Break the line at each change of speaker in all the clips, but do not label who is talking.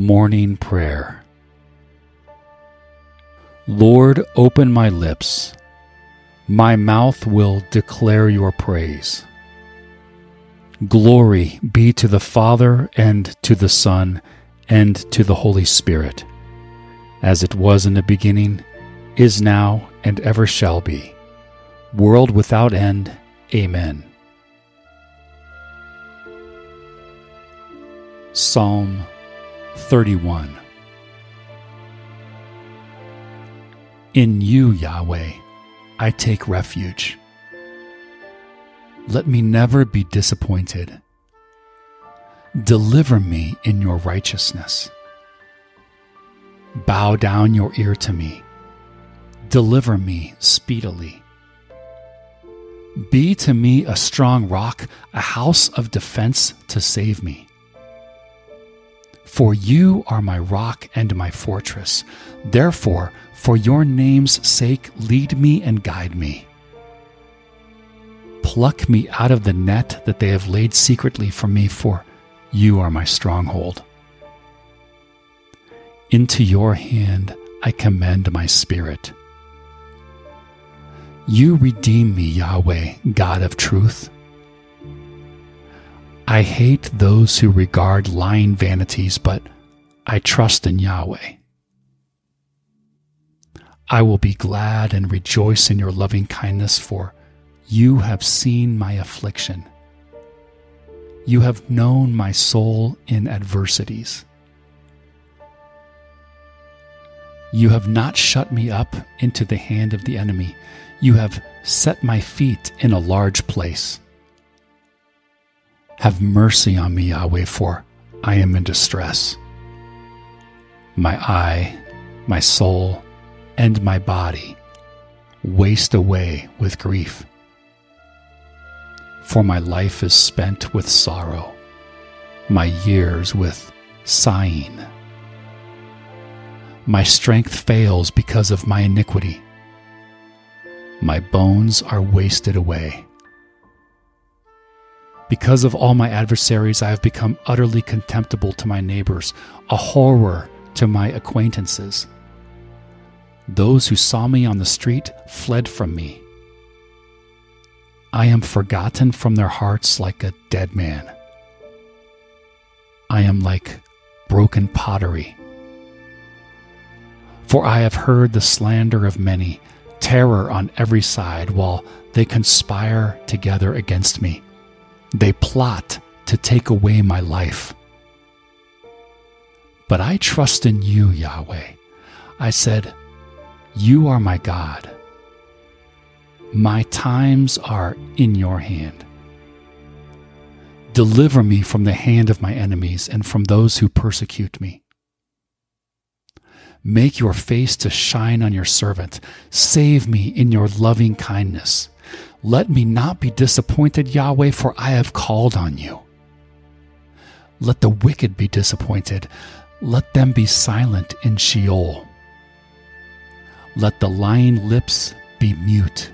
Morning Prayer Lord, open my lips. My mouth will declare your praise. Glory be to the Father, and to the Son, and to the Holy Spirit, as it was in the beginning, is now, and ever shall be, world without end. Amen. Psalm 31 In you, Yahweh, I take refuge. Let me never be disappointed. Deliver me in your righteousness. Bow down your ear to me. Deliver me speedily. Be to me a strong rock, a house of defense to save me. For you are my rock and my fortress. Therefore, for your name's sake, lead me and guide me. Pluck me out of the net that they have laid secretly for me, for you are my stronghold. Into your hand I commend my spirit. You redeem me, Yahweh, God of truth. I hate those who regard lying vanities, but I trust in Yahweh. I will be glad and rejoice in your loving kindness, for you have seen my affliction. You have known my soul in adversities. You have not shut me up into the hand of the enemy. You have set my feet in a large place. Have mercy on me, Yahweh, for I am in distress. My eye, my soul, and my body waste away with grief for my life is spent with sorrow, my years with sighing. My strength fails because of my iniquity. My bones are wasted away. Because of all my adversaries, I have become utterly contemptible to my neighbors, a horror to my acquaintances. Those who saw me on the street fled from me. I am forgotten from their hearts like a dead man. I am like broken pottery. For I have heard the slander of many, terror on every side, while they conspire together against me. They plot to take away my life. But I trust in you, Yahweh. I said, You are my God. My times are in your hand. Deliver me from the hand of my enemies and from those who persecute me. Make your face to shine on your servant. Save me in your loving kindness. Let me not be disappointed, Yahweh, for I have called on you. Let the wicked be disappointed. Let them be silent in Sheol. Let the lying lips be mute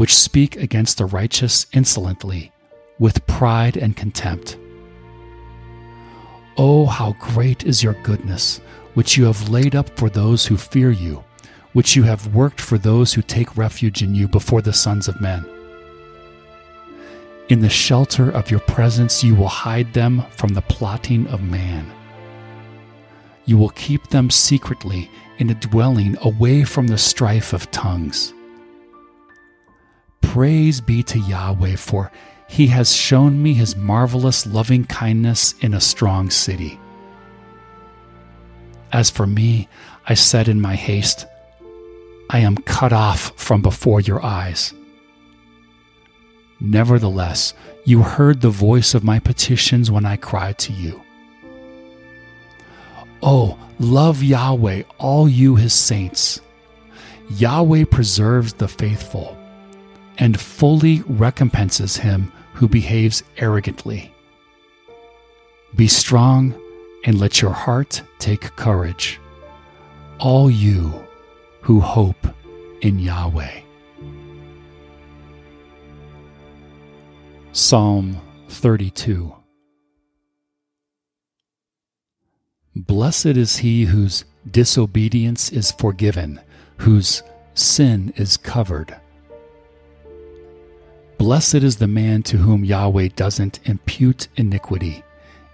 which speak against the righteous insolently, with pride and contempt. Oh, how great is your goodness, which you have laid up for those who fear you, which you have worked for those who take refuge in you before the sons of men. In the shelter of your presence, you will hide them from the plotting of man. You will keep them secretly in a dwelling away from the strife of tongues. Praise be to Yahweh, for he has shown me his marvelous loving kindness in a strong city. As for me, I said in my haste, I am cut off from before your eyes. Nevertheless, you heard the voice of my petitions when I cried to you. Oh, love Yahweh, all you his saints. Yahweh preserves the faithful and fully recompenses him who behaves arrogantly. Be strong and let your heart take courage, all you who hope in Yahweh. Psalm 32 Blessed is he whose disobedience is forgiven, whose sin is covered. Blessed is the man to whom Yahweh doesn't impute iniquity,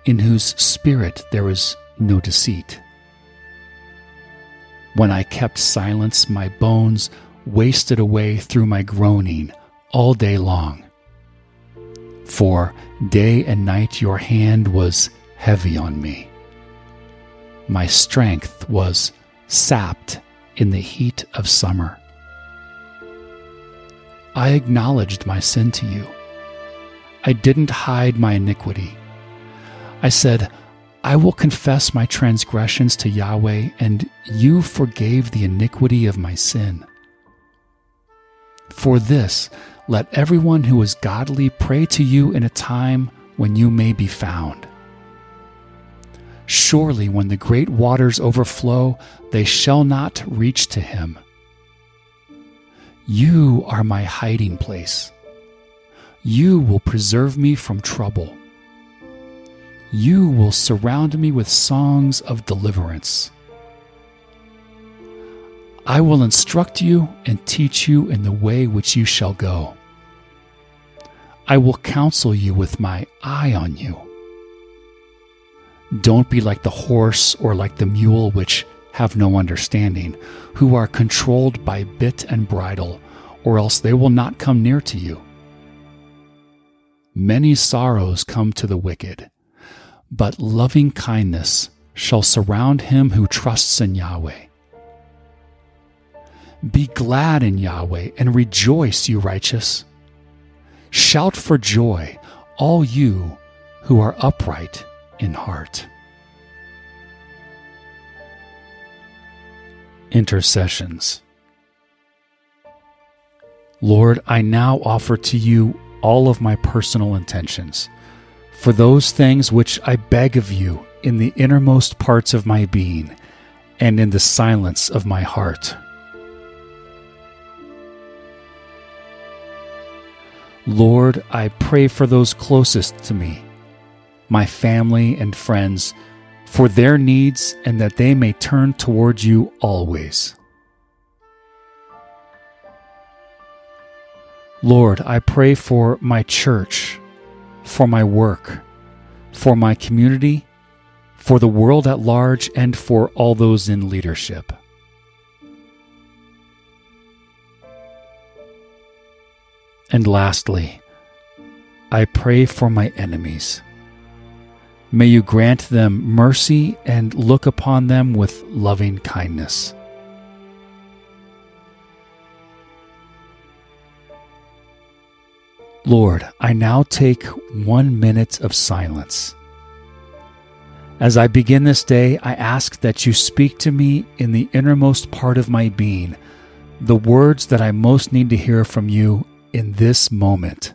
in whose spirit there is no deceit. When I kept silence, my bones wasted away through my groaning all day long. For day and night your hand was heavy on me. My strength was sapped in the heat of summer. I acknowledged my sin to you. I didn't hide my iniquity. I said, I will confess my transgressions to Yahweh, and you forgave the iniquity of my sin. For this, let everyone who is godly pray to you in a time when you may be found. Surely, when the great waters overflow, they shall not reach to him. You are my hiding place. You will preserve me from trouble. You will surround me with songs of deliverance. I will instruct you and teach you in the way which you shall go. I will counsel you with my eye on you. Don't be like the horse or like the mule, which have no understanding, who are controlled by bit and bridle, or else they will not come near to you. Many sorrows come to the wicked, but loving kindness shall surround him who trusts in Yahweh. Be glad in Yahweh and rejoice, you righteous. Shout for joy, all you who are upright in heart. Intercessions. Lord, I now offer to you all of my personal intentions, for those things which I beg of you in the innermost parts of my being and in the silence of my heart. Lord, I pray for those closest to me, my family and friends, for their needs and that they may turn towards you always. Lord, I pray for my church, for my work, for my community, for the world at large, and for all those in leadership. And lastly, I pray for my enemies. May you grant them mercy and look upon them with loving kindness. Lord, I now take one minute of silence. As I begin this day, I ask that you speak to me in the innermost part of my being, the words that I most need to hear from you in this moment.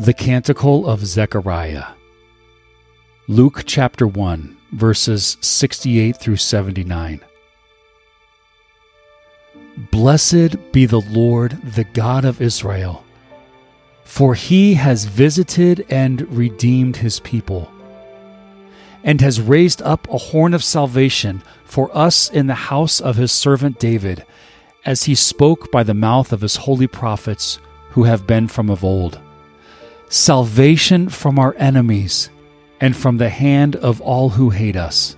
The Canticle of Zechariah. Luke chapter 1, verses 68 through 79. Blessed be the Lord, the God of Israel, for he has visited and redeemed his people, and has raised up a horn of salvation for us in the house of his servant David, as he spoke by the mouth of his holy prophets who have been from of old salvation from our enemies and from the hand of all who hate us,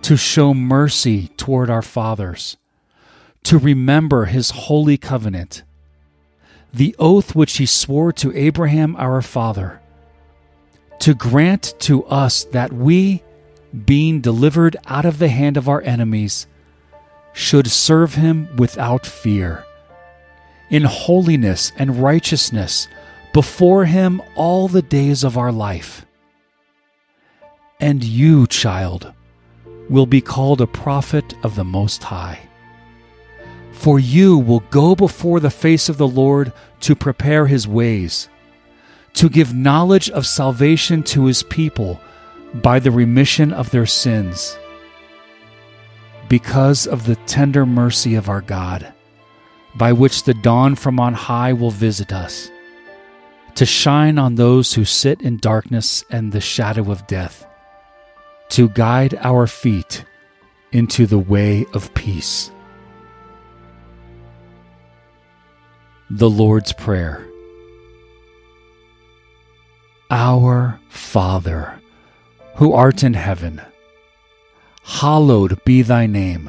to show mercy toward our fathers, to remember his holy covenant, the oath which he swore to Abraham our father, to grant to us that we, being delivered out of the hand of our enemies, should serve him without fear, in holiness and righteousness before him all the days of our life. And you, child, will be called a prophet of the Most High. For you will go before the face of the Lord to prepare his ways, to give knowledge of salvation to his people by the remission of their sins. Because of the tender mercy of our God, by which the dawn from on high will visit us to shine on those who sit in darkness and the shadow of death, to guide our feet into the way of peace. The Lord's Prayer Our Father, who art in heaven, hallowed be thy name.